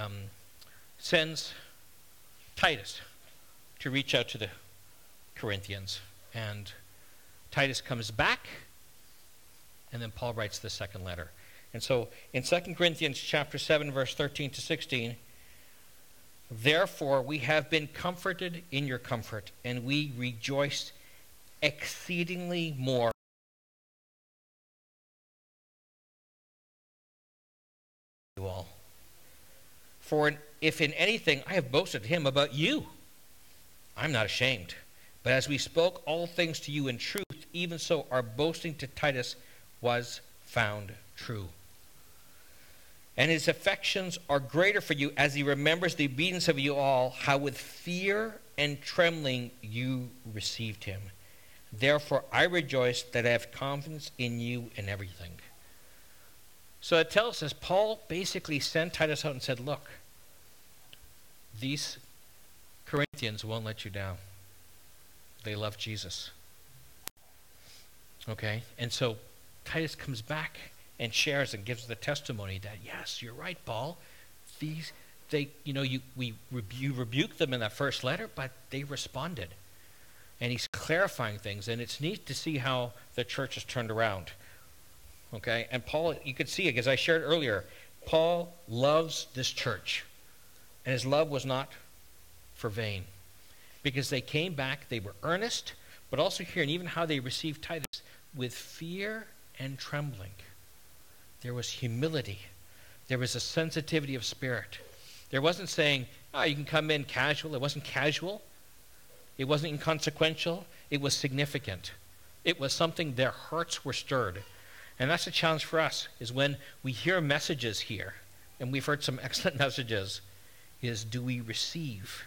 um, sends Titus to reach out to the Corinthians. And Titus comes back, and then Paul writes the second letter. And so in 2 Corinthians chapter 7 verse 13 to 16, therefore we have been comforted in your comfort and we rejoice exceedingly more For if in anything I have boasted to him about you, I'm not ashamed. But as we spoke all things to you in truth, even so our boasting to Titus was found true. And his affections are greater for you as he remembers the obedience of you all, how with fear and trembling you received him. Therefore I rejoice that I have confidence in you in everything. So it tells us Paul basically sent Titus out and said, Look, these Corinthians won't let you down. They love Jesus. Okay? And so Titus comes back and shares and gives the testimony that, yes, you're right, Paul. These, they, you know, you, we, you rebuked them in that first letter, but they responded. And he's clarifying things, and it's neat to see how the church has turned around. Okay? And Paul, you could see it, as I shared earlier, Paul loves this church. And his love was not for vain. Because they came back, they were earnest, but also here, and even how they received Titus, with fear and trembling. There was humility. There was a sensitivity of spirit. There wasn't saying, oh, you can come in casual. It wasn't casual. It wasn't inconsequential. It was significant. It was something their hearts were stirred. And that's a challenge for us, is when we hear messages here, and we've heard some excellent messages, is do we receive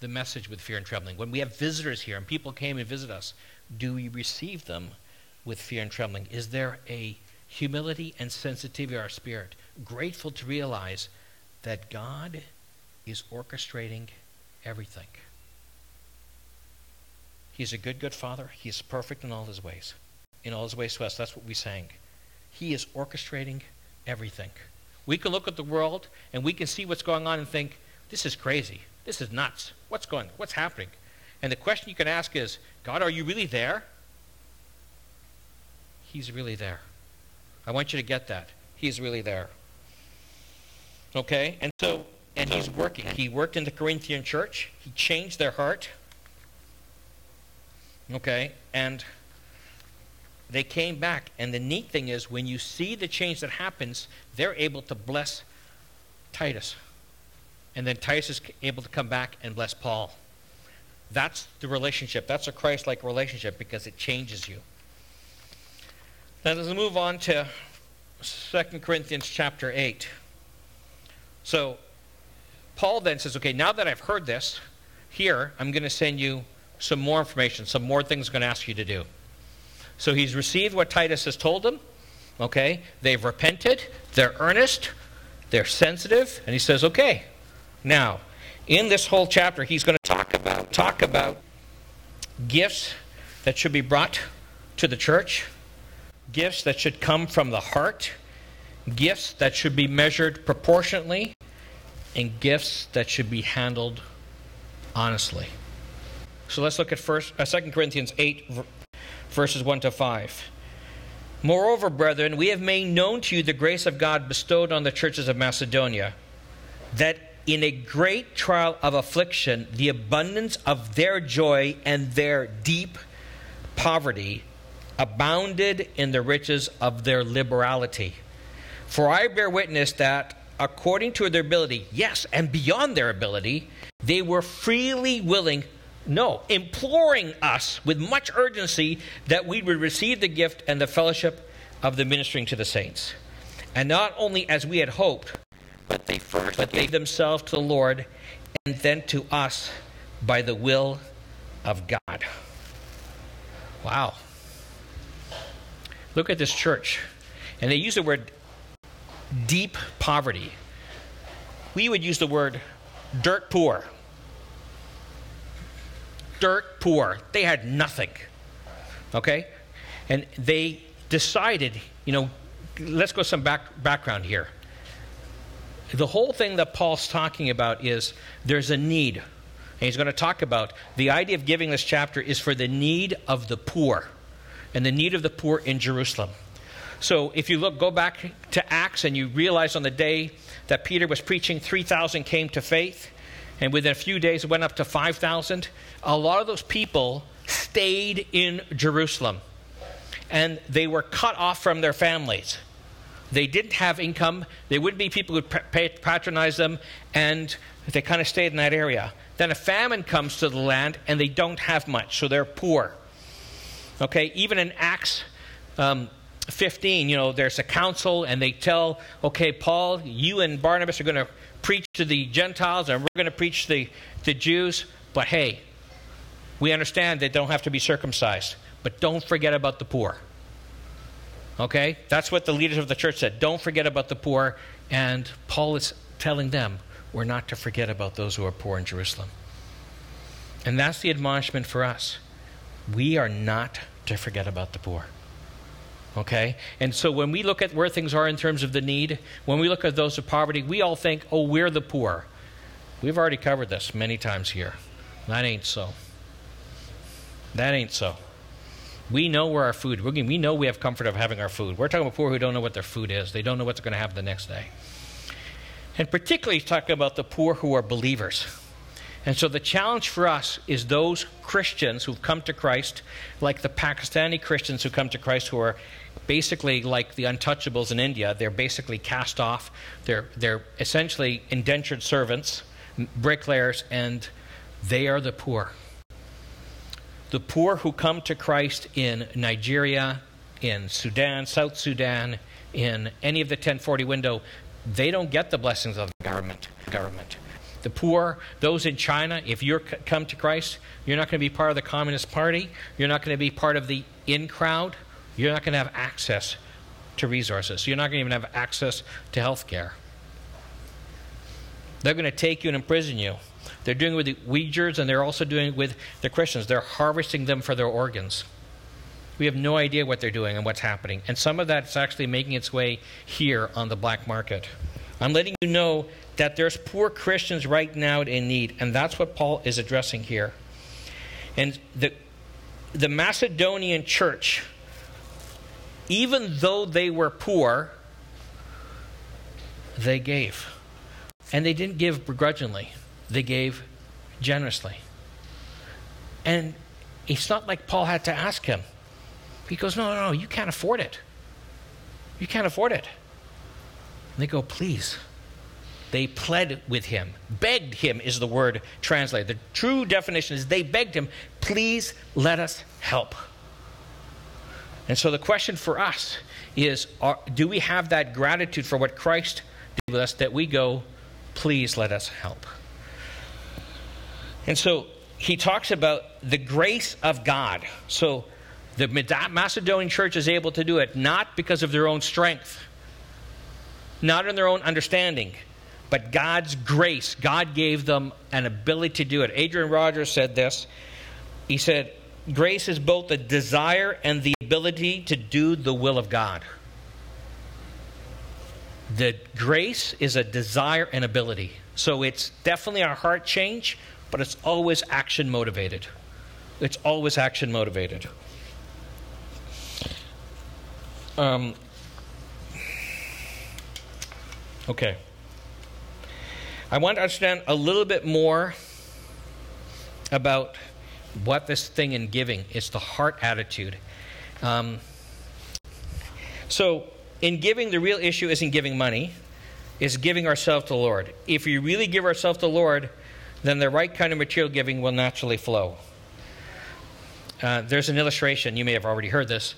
the message with fear and trembling? When we have visitors here and people came and visit us, do we receive them with fear and trembling? Is there a humility and sensitivity of our spirit, grateful to realize that God is orchestrating everything? He's a good, good father. He's perfect in all his ways. In all his ways to us. That's what we sang. He is orchestrating everything. We can look at the world and we can see what's going on and think, this is crazy. This is nuts. What's going What's happening? And the question you can ask is, God, are you really there? He's really there. I want you to get that. He's really there. Okay? And so, and he's working. He worked in the Corinthian church. He changed their heart. Okay? And they came back. And the neat thing is, when you see the change that happens, they're able to bless Titus. And then Titus is able to come back and bless Paul. That's the relationship. That's a Christ like relationship because it changes you. Now let's move on to 2 Corinthians chapter 8. So Paul then says, okay, now that I've heard this, here I'm going to send you some more information, some more things I'm going to ask you to do. So he's received what Titus has told him. Okay, they've repented, they're earnest, they're sensitive, and he says, okay, now, in this whole chapter, he's going to talk about talk about gifts that should be brought to the church, gifts that should come from the heart, gifts that should be measured proportionately, and gifts that should be handled honestly. So let's look at first uh, 2 Corinthians 8 verses 1 to 5. Moreover, brethren, we have made known to you the grace of God bestowed on the churches of Macedonia, that in a great trial of affliction, the abundance of their joy and their deep poverty abounded in the riches of their liberality. For I bear witness that according to their ability, yes, and beyond their ability, they were freely willing no, imploring us with much urgency that we would receive the gift and the fellowship of the ministering to the saints. And not only as we had hoped, but they first but gave themselves to the Lord and then to us by the will of God. Wow. Look at this church. And they use the word deep poverty. We would use the word dirt poor dirt poor. They had nothing. Okay? And they decided, you know, let's go some back, background here. the whole thing that Paul's talking about is there's a need. And he's going to talk about the idea of giving this chapter is for the need of the poor and the need of the poor in Jerusalem. So if you look, go back to Acts and you realize on the day that Peter was preaching, 3,000 came to faith. And within a few days, it went up to 5,000. A lot of those people stayed in Jerusalem and they were cut off from their families. They didn't have income. They wouldn't be people who would patronize them, and they kind of stayed in that area. Then a famine comes to the land, and they don't have much, so they're poor. Okay, even in Acts um, 15, you know, there's a council, and they tell, okay, Paul, you and Barnabas are going to preach to the Gentiles, and we're going to preach to the, the Jews, but hey, we understand they don't have to be circumcised, but don't forget about the poor. Okay? That's what the leaders of the church said. Don't forget about the poor. And Paul is telling them, we're not to forget about those who are poor in Jerusalem. And that's the admonishment for us. We are not to forget about the poor. Okay? And so when we look at where things are in terms of the need, when we look at those of poverty, we all think, oh, we're the poor. We've already covered this many times here. That ain't so. That ain't so. We know where our food. We know we have comfort of having our food. We're talking about poor who don't know what their food is. They don't know what they're going to have the next day. And particularly talking about the poor who are believers. And so the challenge for us is those Christians who've come to Christ, like the Pakistani Christians who come to Christ, who are basically like the untouchables in India. They're basically cast off. They're, they're essentially indentured servants, bricklayers, and they are the poor the poor who come to Christ in Nigeria, in Sudan, South Sudan, in any of the 10/40 window, they don't get the blessings of the government. government. The poor, those in China, if you come to Christ, you're not going to be part of the Communist Party. You're not going to be part of the in crowd. You're not going to have access to resources. You're not going to even have access to health care. They're going to take you and imprison you. They're doing it with the Uyghurs and they're also doing it with the Christians. They're harvesting them for their organs. We have no idea what they're doing and what's happening. And some of that's actually making its way here on the black market. I'm letting you know that there's poor Christians right now in need, and that's what Paul is addressing here. And the, the Macedonian church, even though they were poor, they gave. And they didn't give begrudgingly they gave generously. And it's not like Paul had to ask him. He goes, No, no, no, you can't afford it. You can't afford it. And they go, Please. They pled with him. Begged him is the word translated. The true definition is they begged him, Please let us help. And so the question for us is are, do we have that gratitude for what Christ did with us that we go, Please let us help? And so he talks about the grace of God. So the Macedonian church is able to do it not because of their own strength, not in their own understanding, but God's grace. God gave them an ability to do it. Adrian Rogers said this. He said, Grace is both the desire and the ability to do the will of God. The grace is a desire and ability. So it's definitely a heart change, but it's always action motivated. It's always action motivated. Um, okay. I want to understand a little bit more about what this thing in giving is the heart attitude. Um, so, in giving, the real issue isn't giving money, it's giving ourselves to the Lord. If we really give ourselves to the Lord, then the right kind of material giving will naturally flow. Uh, there's an illustration, you may have already heard this.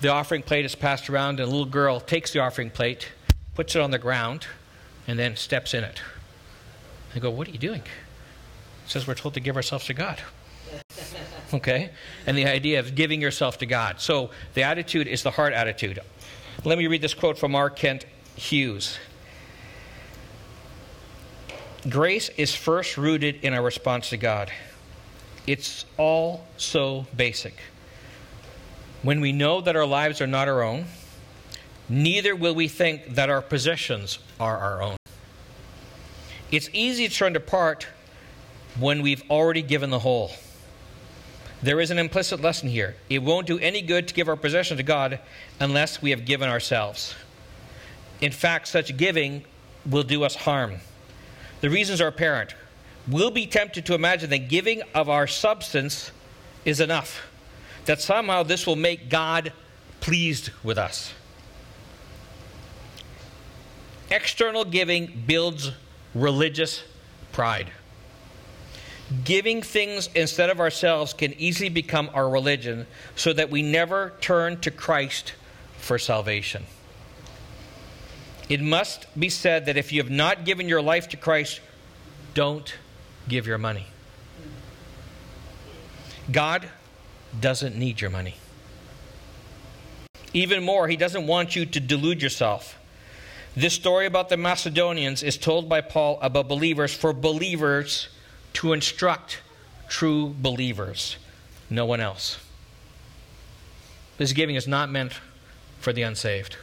The offering plate is passed around, and a little girl takes the offering plate, puts it on the ground, and then steps in it. They go, What are you doing? It says we're told to give ourselves to God. Okay? And the idea of giving yourself to God. So the attitude is the heart attitude. Let me read this quote from R. Kent Hughes. Grace is first rooted in our response to God. It's all so basic. When we know that our lives are not our own, neither will we think that our possessions are our own. It's easy to turn apart when we've already given the whole. There is an implicit lesson here. It won't do any good to give our possession to God unless we have given ourselves. In fact, such giving will do us harm. The reasons are apparent. We'll be tempted to imagine that giving of our substance is enough, that somehow this will make God pleased with us. External giving builds religious pride. Giving things instead of ourselves can easily become our religion so that we never turn to Christ for salvation. It must be said that if you have not given your life to Christ, don't give your money. God doesn't need your money. Even more, He doesn't want you to delude yourself. This story about the Macedonians is told by Paul about believers for believers to instruct true believers, no one else. This giving is not meant for the unsaved.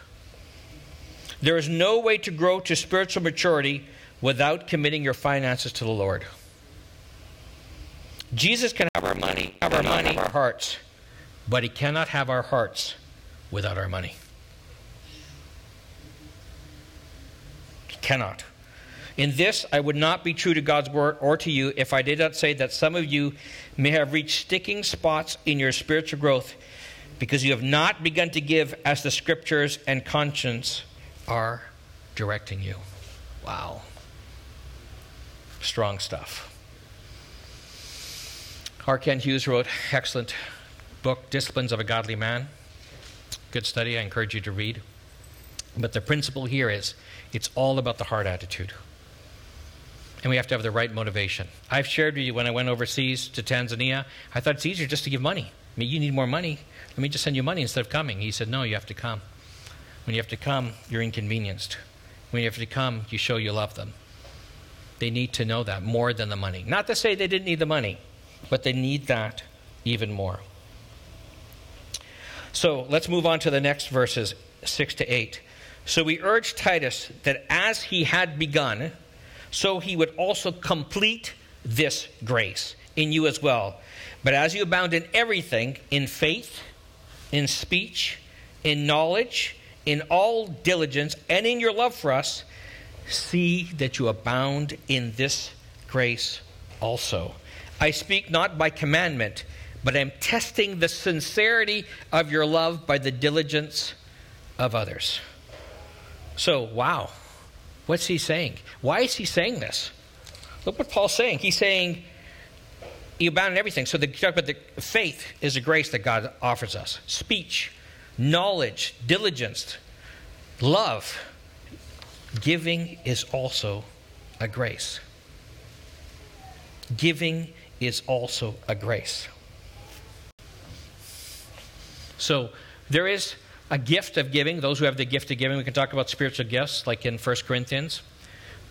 There is no way to grow to spiritual maturity without committing your finances to the Lord. Jesus can have our money, have our money, our hearts, but he cannot have our hearts without our money. He cannot. In this, I would not be true to God's word or to you if I did not say that some of you may have reached sticking spots in your spiritual growth because you have not begun to give as the scriptures and conscience are directing you. Wow. Strong stuff. R. Kent Hughes wrote excellent book, Disciplines of a Godly Man. Good study. I encourage you to read. But the principle here is it's all about the heart attitude. And we have to have the right motivation. I've shared with you when I went overseas to Tanzania, I thought it's easier just to give money. I mean, you need more money. Let me just send you money instead of coming. He said, No, you have to come. When you have to come, you're inconvenienced. When you have to come, you show you love them. They need to know that more than the money. Not to say they didn't need the money, but they need that even more. So let's move on to the next verses, 6 to 8. So we urge Titus that as he had begun, so he would also complete this grace in you as well. But as you abound in everything, in faith, in speech, in knowledge, in all diligence, and in your love for us, see that you abound in this grace also. I speak not by commandment, but am testing the sincerity of your love by the diligence of others. So, wow. What's he saying? Why is he saying this? Look what Paul's saying. He's saying, you abound in everything. So, the, but the faith is a grace that God offers us. Speech, knowledge, diligence, love, giving is also a grace. Giving is also a grace. So there is a gift of giving. Those who have the gift of giving, we can talk about spiritual gifts, like in 1 Corinthians.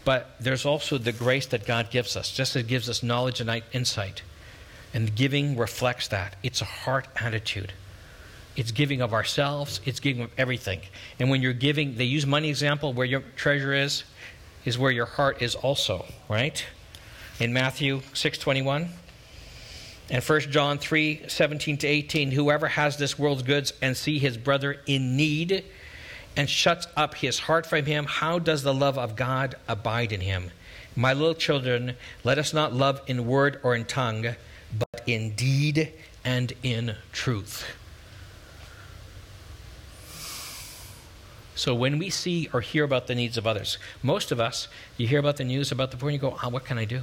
But there's also the grace that God gives us, just as it gives us knowledge and insight. And giving reflects that. It's a heart attitude. It's giving of ourselves, it's giving of everything. And when you're giving, they use money example, where your treasure is, is where your heart is also, right? In Matthew 6:21 and 1 John 3, 17 to 18, whoever has this world's goods and see his brother in need and shuts up his heart from him, how does the love of God abide in him? My little children, let us not love in word or in tongue, but in deed and in truth. So when we see or hear about the needs of others, most of us, you hear about the news about the poor and you go, oh, what can I do?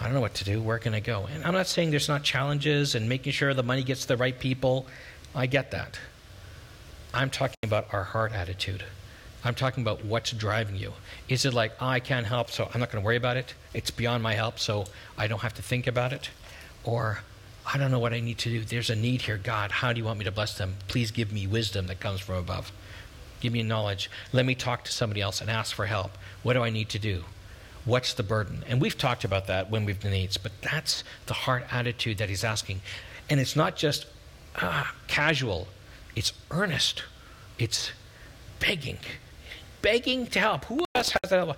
I don't know what to do. Where can I go? And I'm not saying there's not challenges and making sure the money gets to the right people. I get that. I'm talking about our heart attitude. I'm talking about what's driving you. Is it like, oh, I can't help, so I'm not going to worry about it? It's beyond my help, so I don't have to think about it? Or, I don't know what I need to do. There's a need here. God, how do you want me to bless them? Please give me wisdom that comes from above. Give me knowledge. Let me talk to somebody else and ask for help. What do I need to do? What's the burden? And we've talked about that when we've been needs, but that's the heart attitude that he's asking. And it's not just uh, casual, it's earnest. It's begging. Begging to help. Who else has that?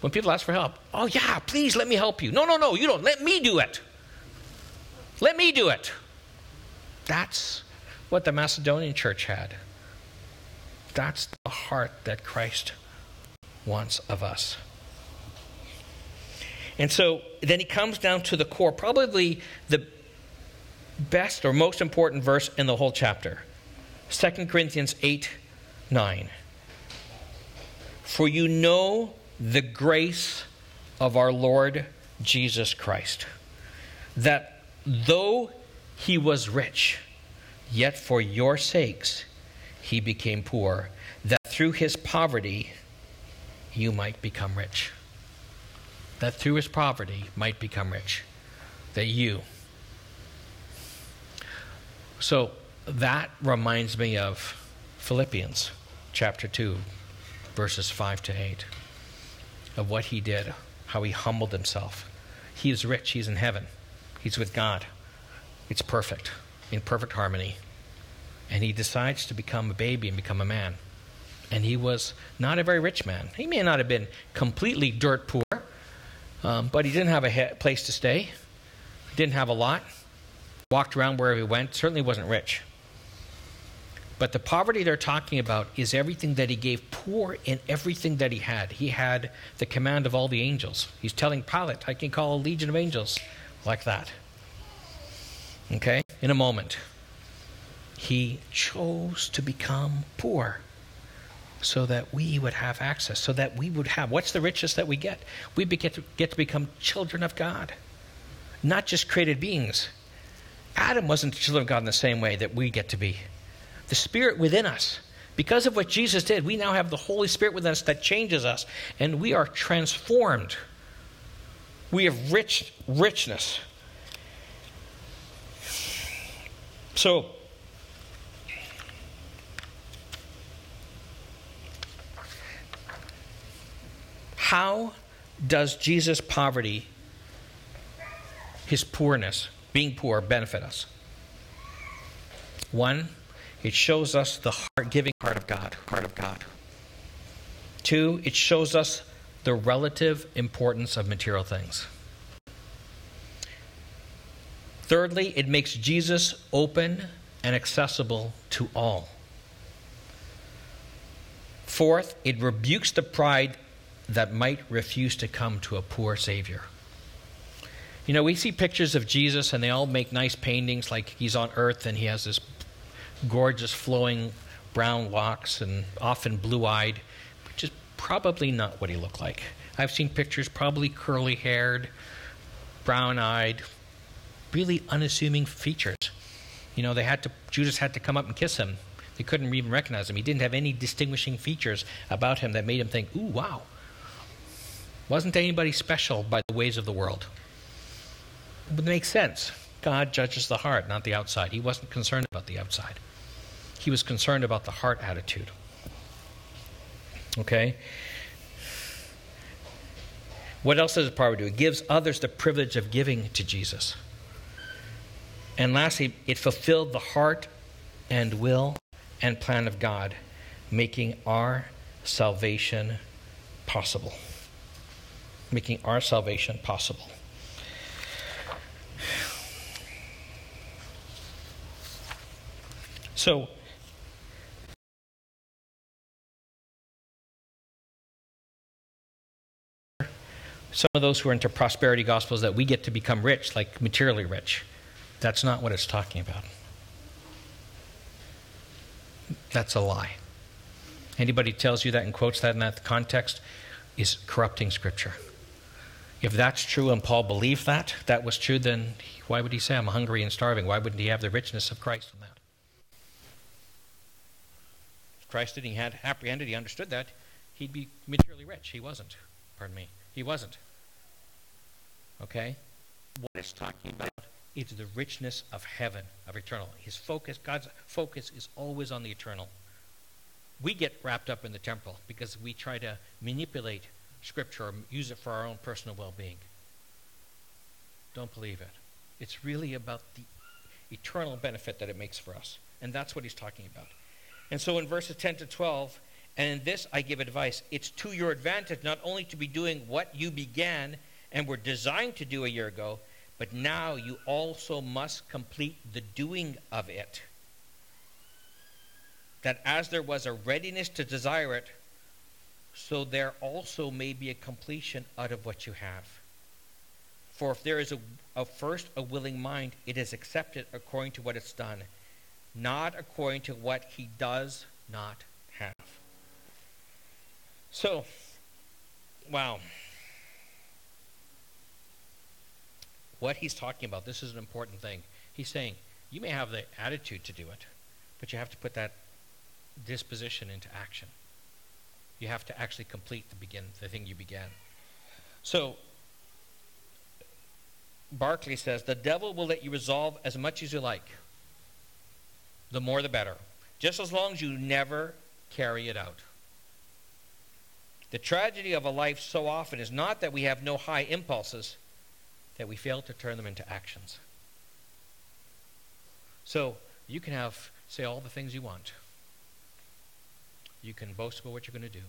When people ask for help, oh, yeah, please let me help you. No, no, no, you don't. Let me do it. Let me do it. That's what the Macedonian church had. That's the heart that Christ wants of us. And so then he comes down to the core, probably the best or most important verse in the whole chapter 2 Corinthians 8 9. For you know the grace of our Lord Jesus Christ, that though he was rich, yet for your sakes he became poor, that through his poverty you might become rich. That through his poverty might become rich. That you. So that reminds me of Philippians chapter 2, verses 5 to 8, of what he did, how he humbled himself. He is rich, he's in heaven, he's with God. It's perfect, in perfect harmony. And he decides to become a baby and become a man. And he was not a very rich man. He may not have been completely dirt poor, um, but he didn't have a place to stay. Didn't have a lot. Walked around wherever he went. Certainly wasn't rich. But the poverty they're talking about is everything that he gave poor in everything that he had. He had the command of all the angels. He's telling Pilate, I can call a legion of angels like that. Okay? In a moment. He chose to become poor so that we would have access, so that we would have. What's the richest that we get? We get to, get to become children of God, not just created beings. Adam wasn't the children of God in the same way that we get to be. The Spirit within us, because of what Jesus did, we now have the Holy Spirit within us that changes us, and we are transformed. We have rich richness. So, how does Jesus' poverty, his poorness, being poor, benefit us? One, it shows us the heart giving heart of God, heart of God. Two, it shows us the relative importance of material things. Thirdly, it makes Jesus open and accessible to all. Fourth, it rebukes the pride that might refuse to come to a poor Savior. You know, we see pictures of Jesus and they all make nice paintings like he's on earth and he has this gorgeous flowing brown locks and often blue eyed, which is probably not what he looked like. I've seen pictures, probably curly haired, brown eyed, really unassuming features. You know, they had to, Judas had to come up and kiss him. They couldn't even recognize him. He didn't have any distinguishing features about him that made him think, ooh, wow, wasn't anybody special by the ways of the world. It would make sense. God judges the heart, not the outside. He wasn't concerned about the outside, he was concerned about the heart attitude. Okay? What else does the power do? It gives others the privilege of giving to Jesus. And lastly, it fulfilled the heart and will and plan of God, making our salvation possible making our salvation possible. So, some of those who are into prosperity gospels that we get to become rich, like materially rich. That's not what it's talking about. That's a lie. Anybody tells you that and quotes that in that context is corrupting Scripture. If that's true and Paul believed that, that was true, then why would he say, I'm hungry and starving? Why wouldn't he have the richness of Christ in that? If Christ didn't, had apprehended, he understood that, he'd be materially rich. He wasn't. Pardon me. He wasn't. Okay? What it's talking about is the richness of heaven, of eternal. His focus, God's focus is always on the eternal. We get wrapped up in the temporal because we try to manipulate Scripture or use it for our own personal well being. Don't believe it. It's really about the eternal benefit that it makes for us. And that's what he's talking about. And so in verses 10 to 12, And in this I give advice. It's to your advantage not only to be doing what you began and were designed to do a year ago, but now you also must complete the doing of it. That as there was a readiness to desire it, so there also may be a completion out of what you have. For if there is a, a first a willing mind, it is accepted according to what it's done, not according to what he does not have. So, wow. What he's talking about, this is an important thing. He's saying, you may have the attitude to do it, but you have to put that disposition into action. You have to actually complete the begin the thing you began. So Barclay says the devil will let you resolve as much as you like. The more the better. Just as long as you never carry it out. The tragedy of a life so often is not that we have no high impulses, that we fail to turn them into actions. So you can have, say, all the things you want. You can boast about what you're going to do.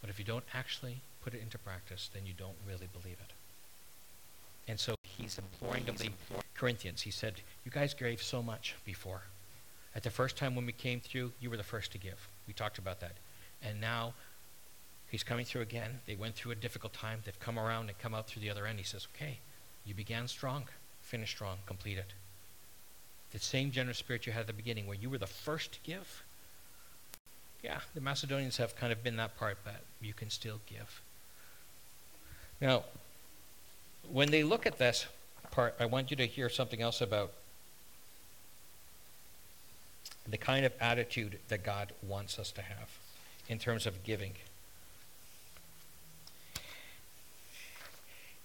But if you don't actually put it into practice, then you don't really believe it. And so he's imploring the Corinthians. He said, You guys gave so much before. At the first time when we came through, you were the first to give. We talked about that. And now he's coming through again. They went through a difficult time. They've come around and come out through the other end. He says, Okay, you began strong, finish strong, complete it. The same generous spirit you had at the beginning, where you were the first to give. Yeah, the Macedonians have kind of been that part, but you can still give. Now, when they look at this part, I want you to hear something else about the kind of attitude that God wants us to have in terms of giving.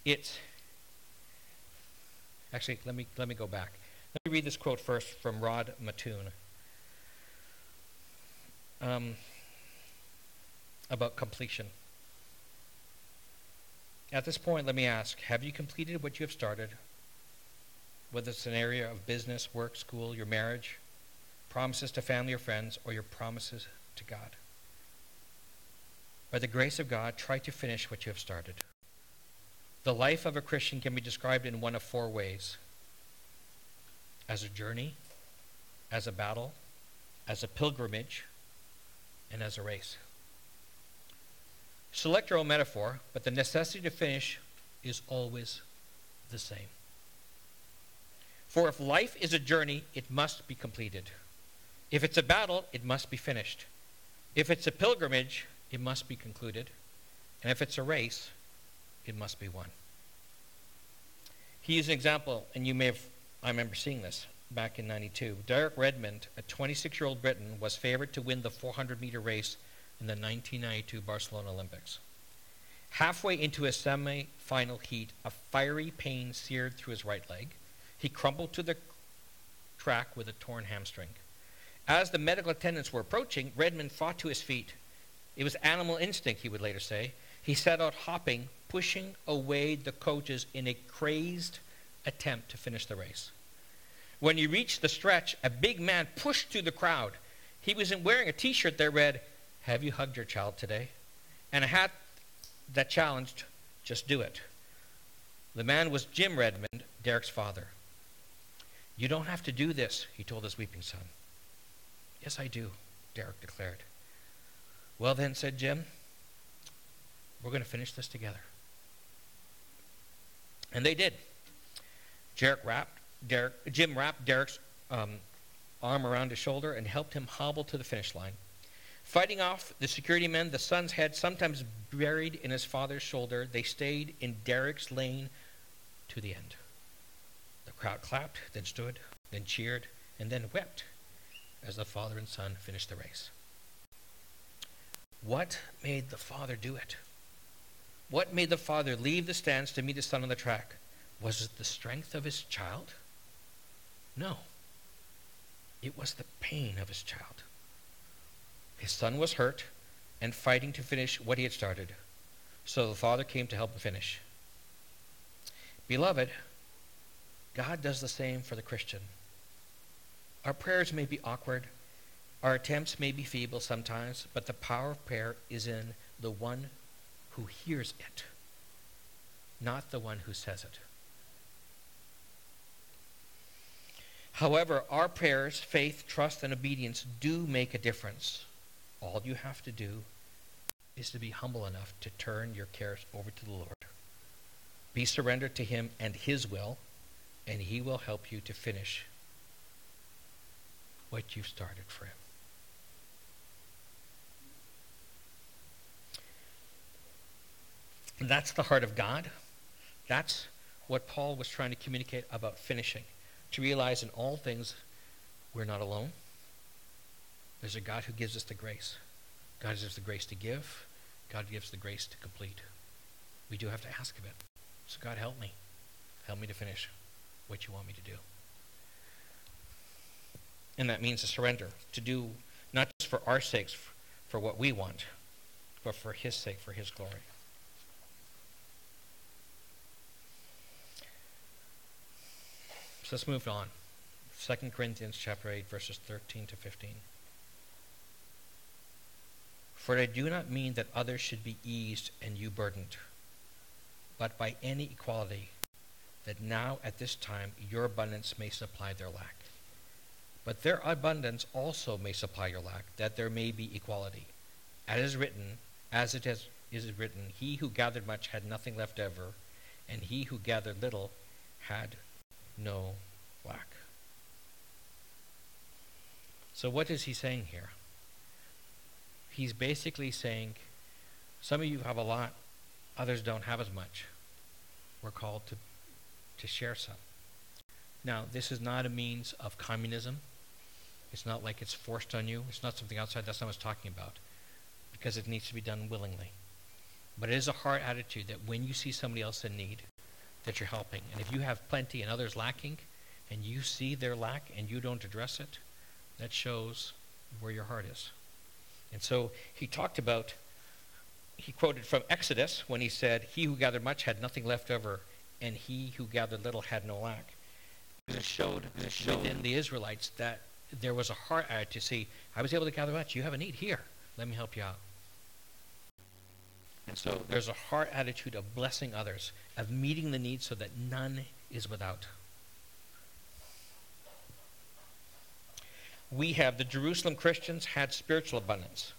It's actually let me let me go back. Let me read this quote first from Rod Mattoon um, about completion. At this point, let me ask Have you completed what you have started? Whether it's an area of business, work, school, your marriage, promises to family or friends, or your promises to God. By the grace of God, try to finish what you have started. The life of a Christian can be described in one of four ways as a journey, as a battle, as a pilgrimage, and as a race. Select your own metaphor, but the necessity to finish is always the same. For if life is a journey, it must be completed. If it's a battle, it must be finished. If it's a pilgrimage, it must be concluded. And if it's a race, it must be won. He used an example, and you may have, I remember seeing this back in 92. Derek Redmond, a 26 year old Briton, was favored to win the 400 meter race in the 1992 Barcelona Olympics. Halfway into his semi final heat, a fiery pain seared through his right leg. He crumpled to the track with a torn hamstring. As the medical attendants were approaching, Redmond fought to his feet. It was animal instinct, he would later say. He set out hopping, pushing away the coaches in a crazed attempt to finish the race. When he reached the stretch, a big man pushed through the crowd. He was wearing a t shirt that read, Have you hugged your child today? and a hat that challenged, Just do it. The man was Jim Redmond, Derek's father. You don't have to do this, he told his weeping son. Yes, I do, Derek declared. Well, then, said Jim, we're going to finish this together. And they did. Derek wrapped, Derek, Jim wrapped Derek's um, arm around his shoulder and helped him hobble to the finish line. Fighting off the security men, the son's head sometimes buried in his father's shoulder, they stayed in Derek's lane to the end. The crowd clapped, then stood, then cheered, and then wept as the father and son finished the race. What made the father do it? What made the father leave the stands to meet his son on the track? Was it the strength of his child? No. It was the pain of his child. His son was hurt and fighting to finish what he had started. So the father came to help him finish. Beloved, God does the same for the Christian. Our prayers may be awkward, Our attempts may be feeble sometimes, but the power of prayer is in the one who hears it, not the one who says it. However, our prayers, faith, trust, and obedience do make a difference. All you have to do is to be humble enough to turn your cares over to the Lord. Be surrendered to Him and His will, and He will help you to finish what you've started for Him. And that's the heart of God. That's what Paul was trying to communicate about finishing. To realize in all things we're not alone. There's a God who gives us the grace. God gives the grace to give. God gives the grace to complete. We do have to ask of it. So God help me. Help me to finish what you want me to do. And that means to surrender, to do not just for our sakes, for what we want, but for his sake, for his glory. So let's move on. 2 Corinthians chapter 8 verses 13 to 15. For I do not mean that others should be eased and you burdened, but by any equality, that now at this time your abundance may supply their lack. But their abundance also may supply your lack, that there may be equality. As is written, as it has, is written, he who gathered much had nothing left over, and he who gathered little had no lack. So, what is he saying here? He's basically saying some of you have a lot, others don't have as much. We're called to, to share some. Now, this is not a means of communism. It's not like it's forced on you. It's not something outside. That's not what I'm talking about. Because it needs to be done willingly. But it is a heart attitude that when you see somebody else in need, that you're helping. And if you have plenty and others lacking, and you see their lack and you don't address it, that shows where your heart is. And so he talked about, he quoted from Exodus when he said, He who gathered much had nothing left over, and he who gathered little had no lack. It showed, it showed within the Israelites that there was a heart attitude to see, I was able to gather much. You have a need here. Let me help you out. And so there's a heart attitude of blessing others, of meeting the needs so that none is without. We have, the Jerusalem Christians had spiritual abundance.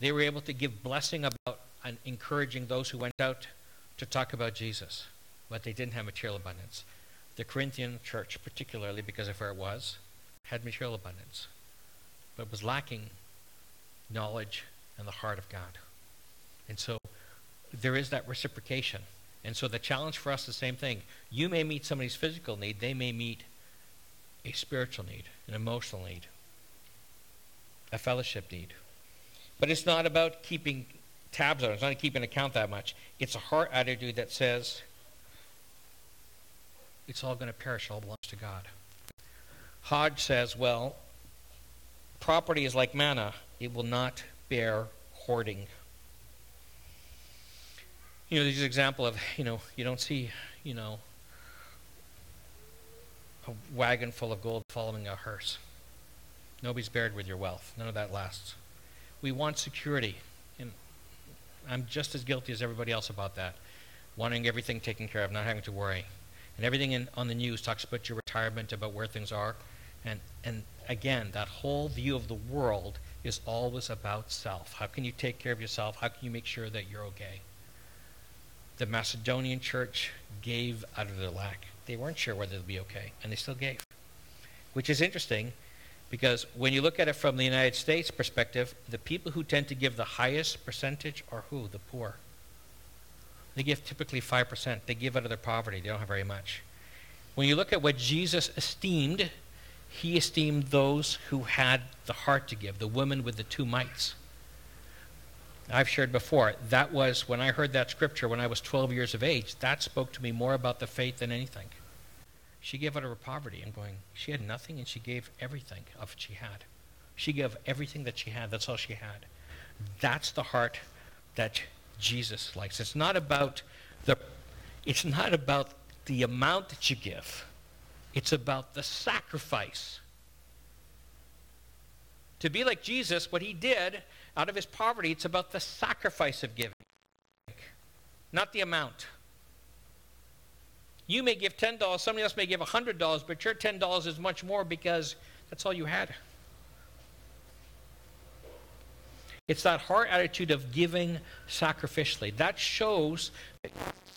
They were able to give blessing about and encouraging those who went out to talk about Jesus, but they didn't have material abundance. The Corinthian church, particularly because of where it was, had material abundance, but was lacking knowledge and the heart of God. And so there is that reciprocation. And so the challenge for us is the same thing. You may meet somebody's physical need, they may meet a spiritual need, an emotional need, a fellowship need. But it's not about keeping tabs on it, it's not keeping account that much. It's a heart attitude that says, it's all going to perish, it all belongs to God. Hodge says, well, property is like manna, it will not bear hoarding you know, there's an example of, you know, you don't see, you know, a wagon full of gold following a hearse. Nobody's buried with your wealth. None of that lasts. We want security. And I'm just as guilty as everybody else about that. Wanting everything taken care of, not having to worry. And everything in, on the news talks about your retirement, about where things are. And, and again, that whole view of the world is always about self. How can you take care of yourself? How can you make sure that you're okay? The Macedonian church gave out of their lack. They weren't sure whether they'd be okay, and they still gave. Which is interesting because when you look at it from the United States perspective, the people who tend to give the highest percentage are who? The poor. They give typically 5%. They give out of their poverty. They don't have very much. When you look at what Jesus esteemed, he esteemed those who had the heart to give, the woman with the two mites. I've shared before, that was when I heard that scripture when I was 12 years of age, that spoke to me more about the faith than anything. She gave out of her poverty and going, she had nothing and she gave everything of what she had. She gave everything that she had. That's all she had. That's the heart that Jesus likes. It's not about the it's not about the amount that you give. It's about the sacrifice To be like Jesus, what he did out of his poverty, it's about the sacrifice of giving, not the amount. You may give $10, somebody else may give $100, but your $10 is much more because that's all you had. It's that heart attitude of giving sacrificially. That shows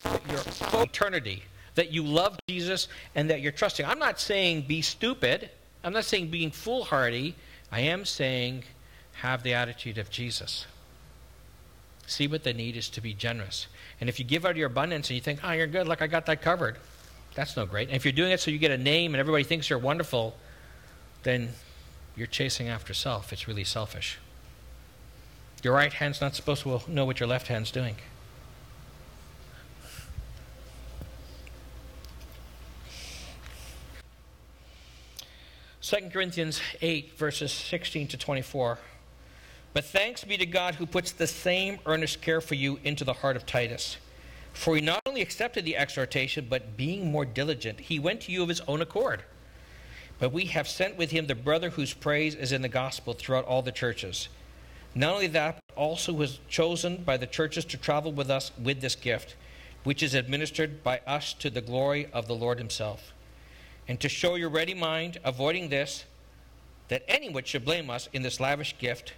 your eternity, that you love Jesus and that you're trusting. I'm not saying be stupid. I'm not saying being foolhardy. I am saying have the attitude of Jesus. See what the need is to be generous. And if you give out of your abundance and you think, oh, you're good, look, I got that covered, that's no great. And if you're doing it so you get a name and everybody thinks you're wonderful, then you're chasing after self. It's really selfish. Your right hand's not supposed to know what your left hand's doing. Second Corinthians 8, verses 16 to 24. But thanks be to God who puts the same earnest care for you into the heart of Titus. For he not only accepted the exhortation, but being more diligent, he went to you of his own accord. But we have sent with him the brother whose praise is in the gospel throughout all the churches. Not only that, but also was chosen by the churches to travel with us with this gift, which is administered by us to the glory of the Lord himself. And to show your ready mind, avoiding this, that anyone should blame us in this lavish gift,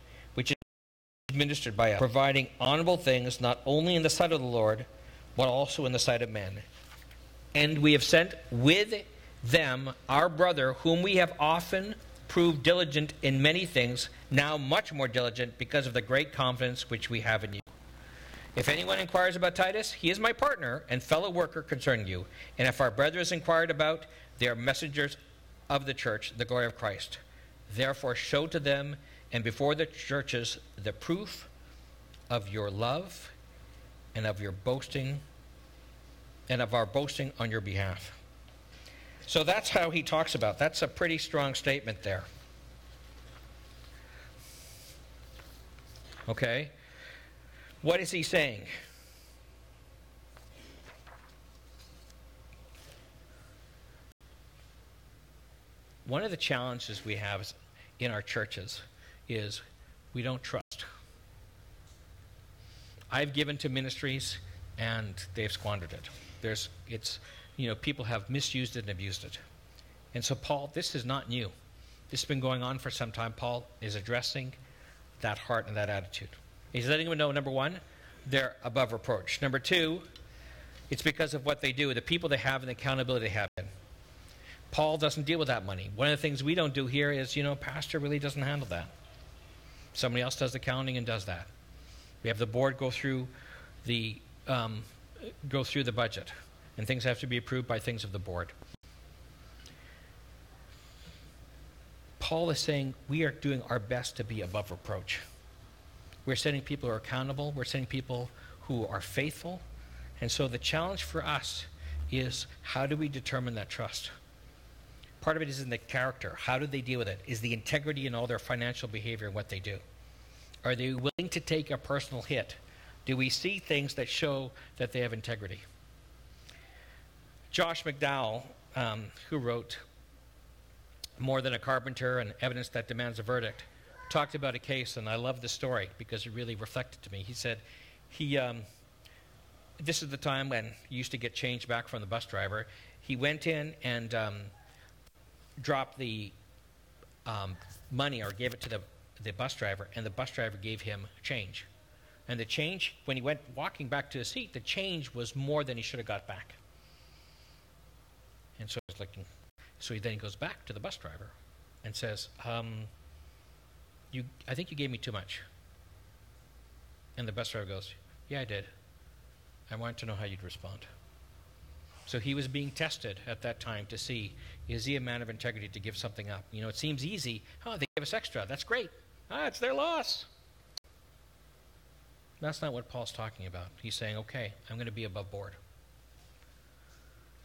administered by us, providing honorable things not only in the sight of the Lord, but also in the sight of men. And we have sent with them our brother, whom we have often proved diligent in many things, now much more diligent because of the great confidence which we have in you. If anyone inquires about Titus, he is my partner and fellow worker concerning you. And if our brother is inquired about, they are messengers of the church, the glory of Christ. Therefore, show to them and before the churches the proof of your love and of your boasting and of our boasting on your behalf. So that's how he talks about. That's a pretty strong statement there. Okay? What is he saying? One of the challenges we have in our churches is we don't trust. I've given to ministries and they've squandered it. There's, it's, you know, people have misused it and abused it. And so, Paul, this is not new. This has been going on for some time. Paul is addressing that heart and that attitude. He's letting them know number one, they're above reproach. Number two, it's because of what they do, the people they have, and the accountability they have. In. Paul doesn't deal with that money. One of the things we don't do here is, you know, pastor really doesn't handle that. Somebody else does the counting and does that. We have the board go through the um, go through the budget and things have to be approved by things of the board. Paul is saying we are doing our best to be above reproach. We're sending people who are accountable, we're sending people who are faithful. And so the challenge for us is how do we determine that trust? Part of it is in the character. How do they deal with it? Is the integrity in all their financial behavior and what they do? Are they willing to take a personal hit? Do we see things that show that they have integrity? Josh McDowell, um, who wrote More Than a Carpenter and Evidence That Demands a Verdict, talked about a case, and I love the story because it really reflected to me. He said, he, um, this is the time when he used to get change back from the bus driver. He went in and um, dropped the um, money or gave it to the, the bus driver, and the bus driver gave him change. And the change, when he went walking back to his seat, the change was more than he should have got back. And so he's looking. So he then goes back to the bus driver and says, um, "You, I think you gave me too much." And the bus driver goes, "Yeah, I did. I wanted to know how you'd respond." So he was being tested at that time to see is he a man of integrity to give something up. You know, it seems easy. Oh, they give us extra. That's great. Ah, it's their loss. That's not what Paul's talking about. He's saying, okay, I'm going to be above board.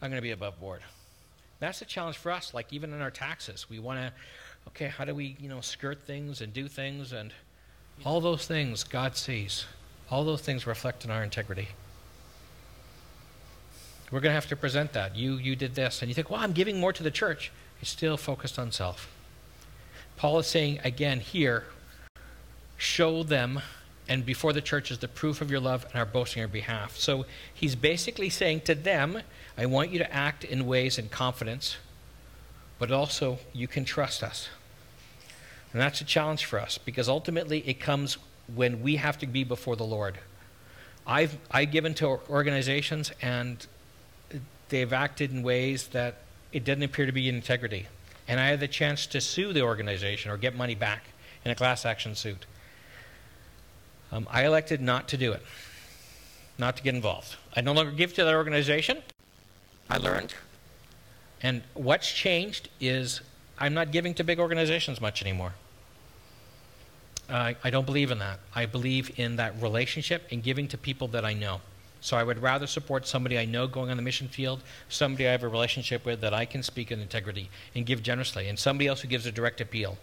I'm going to be above board. That's a challenge for us. Like even in our taxes, we want to, okay, how do we, you know, skirt things and do things and all those things God sees. All those things reflect in our integrity. We're going to have to present that. You, you did this, and you think, well, I'm giving more to the church. You're still focused on self. Paul is saying again here, show them and before the church is the proof of your love and our boasting on your behalf. So he's basically saying to them, I want you to act in ways in confidence, but also you can trust us. And that's a challenge for us because ultimately it comes when we have to be before the Lord. I've I've given to organizations and they've acted in ways that it didn't appear to be in integrity. And I had the chance to sue the organization or get money back in a class action suit. Um, I elected not to do it, not to get involved. I no longer give to that organization. I learned. And what's changed is I'm not giving to big organizations much anymore. Uh, I don't believe in that. I believe in that relationship and giving to people that I know. So I would rather support somebody I know going on the mission field, somebody I have a relationship with that I can speak in integrity and give generously, and somebody else who gives a direct appeal.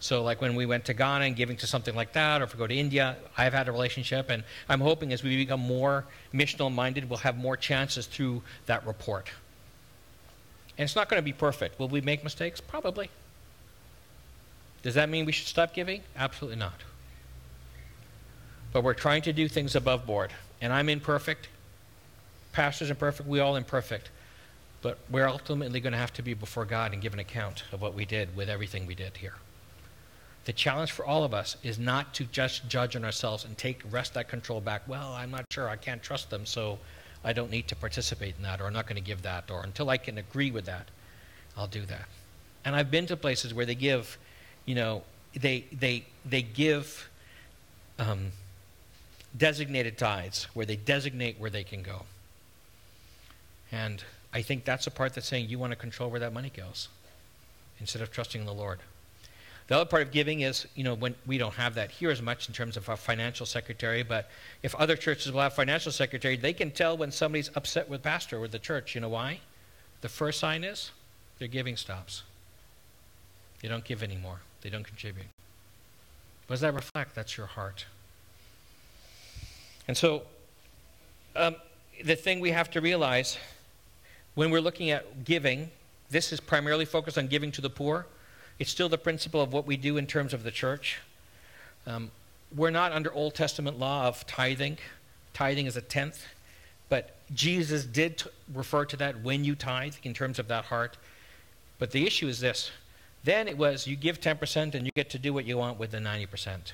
So, like when we went to Ghana and giving to something like that, or if we go to India, I've had a relationship, and I'm hoping as we become more missional minded, we'll have more chances through that report. And it's not going to be perfect. Will we make mistakes? Probably. Does that mean we should stop giving? Absolutely not. But we're trying to do things above board. And I'm imperfect. Pastor's imperfect. We all imperfect. But we're ultimately going to have to be before God and give an account of what we did with everything we did here. The challenge for all of us is not to just judge on ourselves and take rest that control back. Well, I'm not sure. I can't trust them, so I don't need to participate in that, or I'm not going to give that, or until I can agree with that, I'll do that. And I've been to places where they give, you know, they they they give um, designated tithes, where they designate where they can go. And I think that's the part that's saying you want to control where that money goes instead of trusting in the Lord. The other part of giving is, you know, when we don't have that here as much in terms of our financial secretary, but if other churches will have financial secretary, they can tell when somebody's upset with pastor or the church. You know why? The first sign is their giving stops. They don't give anymore. They don't contribute. What does that reflect? That's your heart. And so, um, the thing we have to realize when we're looking at giving, this is primarily focused on giving to the poor. It's still the principle of what we do in terms of the church. Um, we're not under Old Testament law of tithing. Tithing is a tenth. But Jesus did t- refer to that when you tithe in terms of that heart. But the issue is this then it was you give 10% and you get to do what you want with the 90%.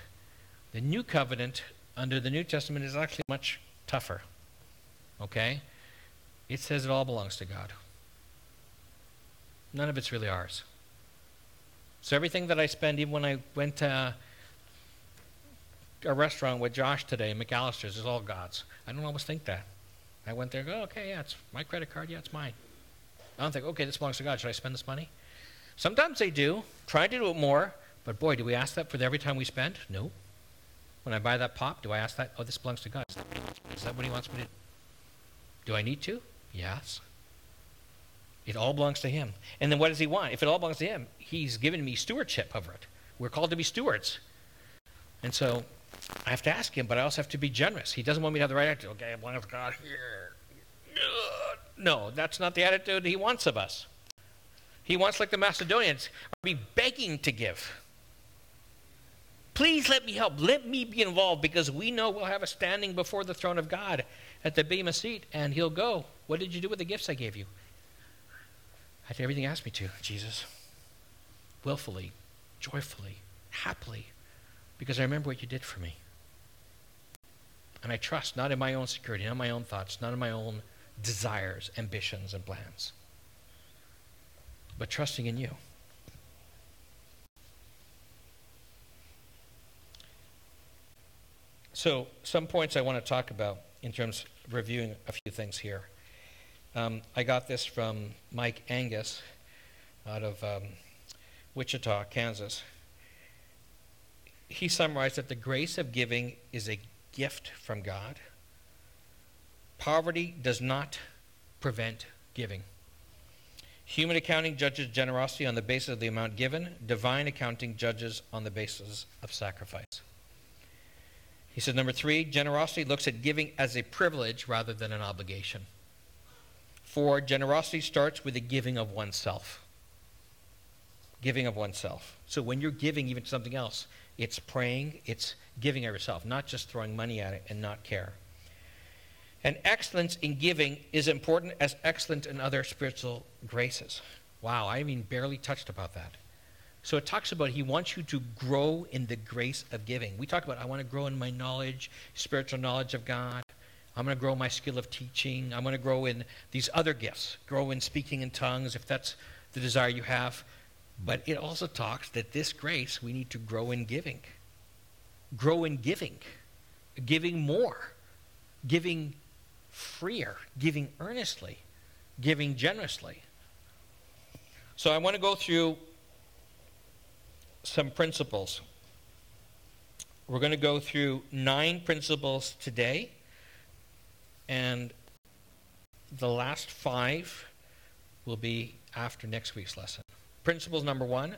The new covenant under the New Testament is actually much tougher. Okay? It says it all belongs to God. None of it's really ours. So everything that I spend, even when I went to uh, a restaurant with Josh today, McAlister's, is all God's. I don't always think that. I went there go, okay, yeah, it's my credit card, yeah, it's mine. I don't think, okay, this belongs to God. Should I spend this money? Sometimes they do. Try to do it more. But boy, do we ask that for every time we spend? No. When I buy that pop, do I ask that? Oh, this belongs to God. Is that what he wants me, to do? Do I need to? Yes. It all belongs to him. And then what does he want? If it all belongs to him, he's given me stewardship over it. We're called to be stewards. And so I have to ask him, but I also have to be generous. He doesn't want me to have the right attitude. Okay, I belong to God here. No, that's not the attitude he wants of us. He wants, like the Macedonians, be begging to give. Please let me help. Let me be involved because we know we'll have a standing before the throne of God at the Bema seat, and he'll go. What did you do with the gifts I gave you? I did everything you asked me to, Jesus. Willfully, joyfully, happily, because I remember what you did for me. And I trust not in my own security, not in my own thoughts, not in my own desires, ambitions, and plans, but trusting in you. So, some points I want to talk about in terms of reviewing a few things here. Um, I got this from Mike Angus out of um, Wichita, Kansas. He summarized that the grace of giving is a gift from God. Poverty does not prevent giving. Human accounting judges generosity on the basis of the amount given, divine accounting judges on the basis of sacrifice. He said, number three, generosity looks at giving as a privilege rather than an obligation. For generosity starts with the giving of oneself. giving of oneself. So when you're giving even to something else, it's praying, it's giving of yourself, not just throwing money at it and not care. And excellence in giving is important as excellent in other spiritual graces. Wow, I mean barely touched about that. So it talks about he wants you to grow in the grace of giving. We talk about I want to grow in my knowledge, spiritual knowledge of God. I'm going to grow my skill of teaching. I'm going to grow in these other gifts, grow in speaking in tongues if that's the desire you have. But it also talks that this grace we need to grow in giving. Grow in giving. Giving more. Giving freer. Giving earnestly. Giving generously. So I want to go through some principles. We're going to go through nine principles today, and the last five will be after next week's lesson. Principles number one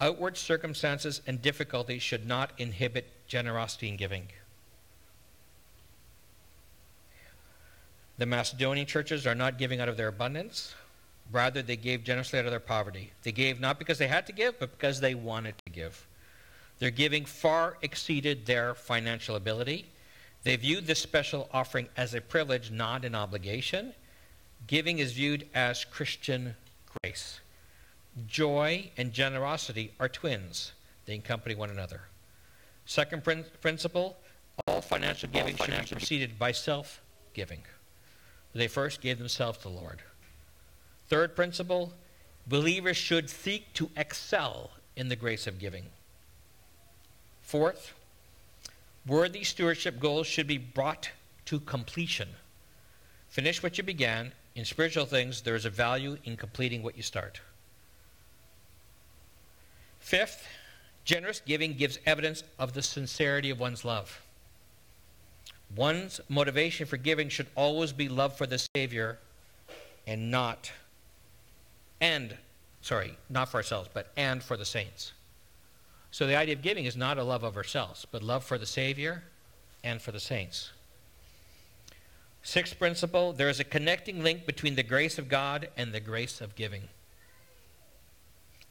outward circumstances and difficulties should not inhibit generosity in giving. The Macedonian churches are not giving out of their abundance. Rather, they gave generously out of their poverty. They gave not because they had to give, but because they wanted to give. Their giving far exceeded their financial ability. They viewed this special offering as a privilege, not an obligation. Giving is viewed as Christian grace. Joy and generosity are twins, they accompany one another. Second prin- principle all financial giving all financial should be preceded by self giving. They first gave themselves to the Lord. Third principle believers should seek to excel in the grace of giving. Fourth, worthy stewardship goals should be brought to completion. Finish what you began. In spiritual things, there is a value in completing what you start. Fifth, generous giving gives evidence of the sincerity of one's love. One's motivation for giving should always be love for the Savior and not, and, sorry, not for ourselves, but and for the saints. So the idea of giving is not a love of ourselves, but love for the Savior and for the saints. Sixth principle there is a connecting link between the grace of God and the grace of giving.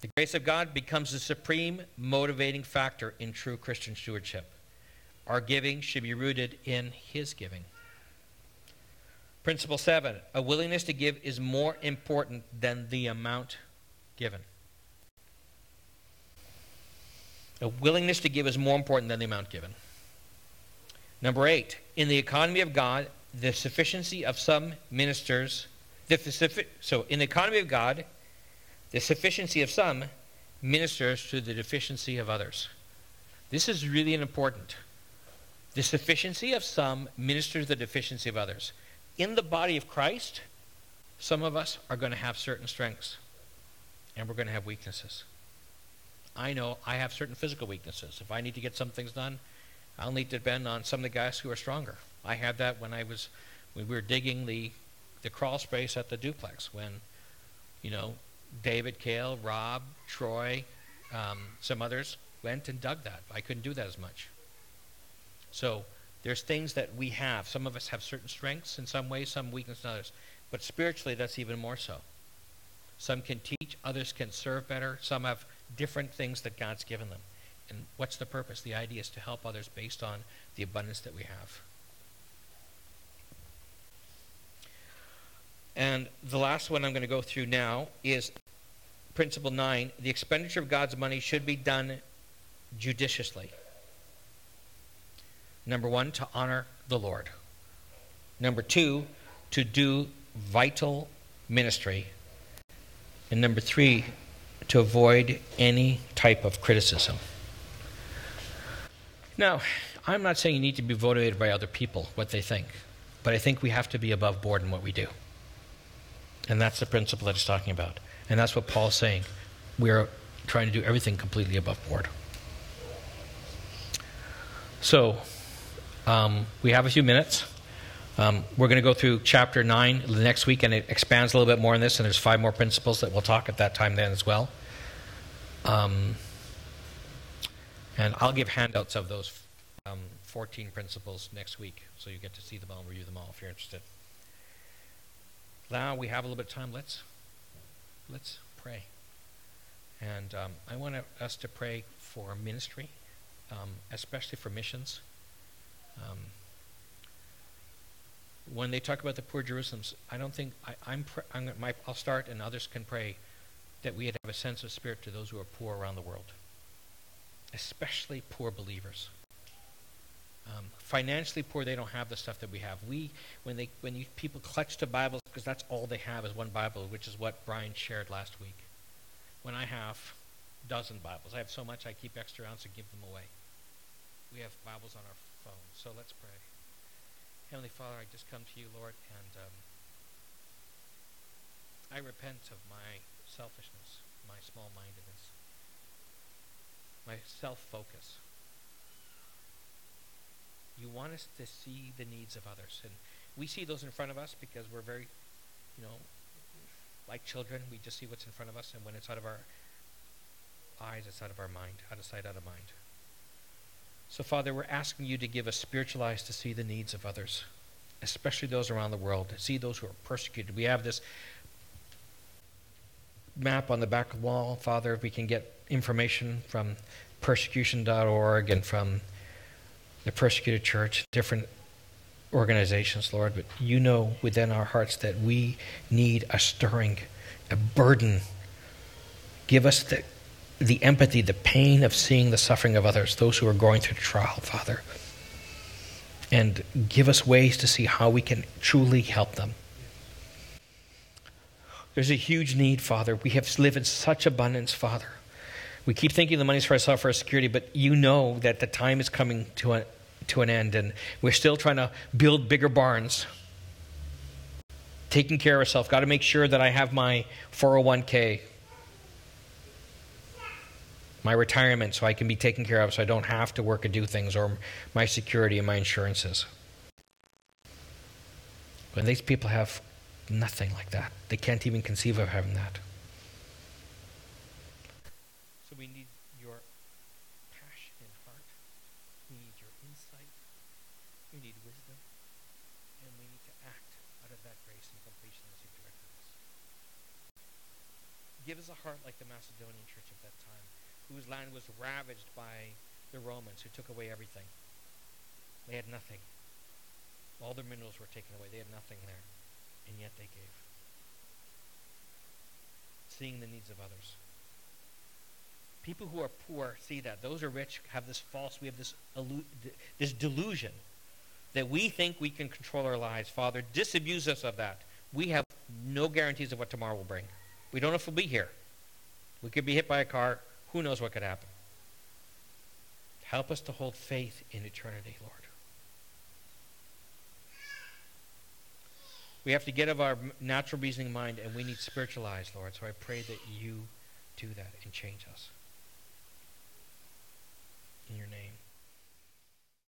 The grace of God becomes the supreme motivating factor in true Christian stewardship. Our giving should be rooted in His giving. Principle seven a willingness to give is more important than the amount given. A willingness to give is more important than the amount given. Number eight, in the economy of God, the sufficiency of some ministers, the, so in the economy of God, the sufficiency of some ministers to the deficiency of others. This is really important. The sufficiency of some ministers to the deficiency of others. In the body of Christ, some of us are going to have certain strengths and we're going to have weaknesses. I know I have certain physical weaknesses. If I need to get some things done, I'll need to depend on some of the guys who are stronger. I had that when I was when we were digging the the crawl space at the duplex when you know David, Kale, Rob, Troy, um, some others went and dug that. I couldn't do that as much. So there's things that we have. Some of us have certain strengths in some ways, some weaknesses in others. But spiritually, that's even more so. Some can teach, others can serve better. Some have different things that God's given them. And what's the purpose? The idea is to help others based on the abundance that we have. And the last one I'm going to go through now is principle nine the expenditure of God's money should be done judiciously. Number one, to honor the Lord. Number two, to do vital ministry. And number three, to avoid any type of criticism. Now, I'm not saying you need to be motivated by other people, what they think, but I think we have to be above board in what we do. And that's the principle that he's talking about. And that's what Paul's saying. We are trying to do everything completely above board. So, um, we have a few minutes. Um, we're going to go through chapter 9 the next week, and it expands a little bit more on this, and there's five more principles that we'll talk at that time then as well. Um, and I'll give handouts of those um, 14 principles next week, so you get to see them all and review them all if you're interested. Now we have a little bit of time. Let's let's pray. And um, I want us to pray for ministry, um, especially for missions. Um, when they talk about the poor Jerusalems, I don't think I, I'm. Pr- I'm gonna- my, I'll start, and others can pray that we would have a sense of spirit to those who are poor around the world, especially poor believers. Um, financially poor, they don't have the stuff that we have. We, when they, when you, people clutch to Bibles, because that's all they have is one Bible, which is what Brian shared last week. When I have dozen Bibles, I have so much I keep extra ounce and give them away. We have Bibles on our phone, so let's pray. Heavenly Father, I just come to you, Lord, and um, I repent of my selfishness, my small mindedness, my self focus. You want us to see the needs of others. And we see those in front of us because we're very, you know, like children, we just see what's in front of us. And when it's out of our eyes, it's out of our mind, out of sight, out of mind. So, Father, we're asking you to give us spiritual eyes to see the needs of others, especially those around the world, to see those who are persecuted. We have this map on the back wall, Father. If we can get information from persecution.org and from the persecuted church, different organizations, Lord, but you know within our hearts that we need a stirring, a burden. Give us the, the empathy, the pain of seeing the suffering of others, those who are going through trial, Father. And give us ways to see how we can truly help them. There's a huge need, Father. We have lived in such abundance, Father. We keep thinking the money's for ourselves, for our security, but you know that the time is coming to, a, to an end, and we're still trying to build bigger barns. Taking care of ourselves. Got to make sure that I have my 401k, my retirement, so I can be taken care of, so I don't have to work and do things, or my security and my insurances. When these people have nothing like that, they can't even conceive of having that. So we need your passion and heart. We need your insight. We need wisdom. And we need to act out of that grace and completion as you direct us. Give us a heart like the Macedonian church of that time, whose land was ravaged by the Romans who took away everything. They had nothing. All their minerals were taken away. They had nothing there. And yet they gave. Seeing the needs of others. People who are poor see that. Those who are rich have this false, we have this, this delusion that we think we can control our lives. Father, disabuse us of that. We have no guarantees of what tomorrow will bring. We don't know if we'll be here. We could be hit by a car. Who knows what could happen? Help us to hold faith in eternity, Lord. We have to get of our natural reasoning mind and we need spiritual eyes, Lord. So I pray that you do that and change us. In your name.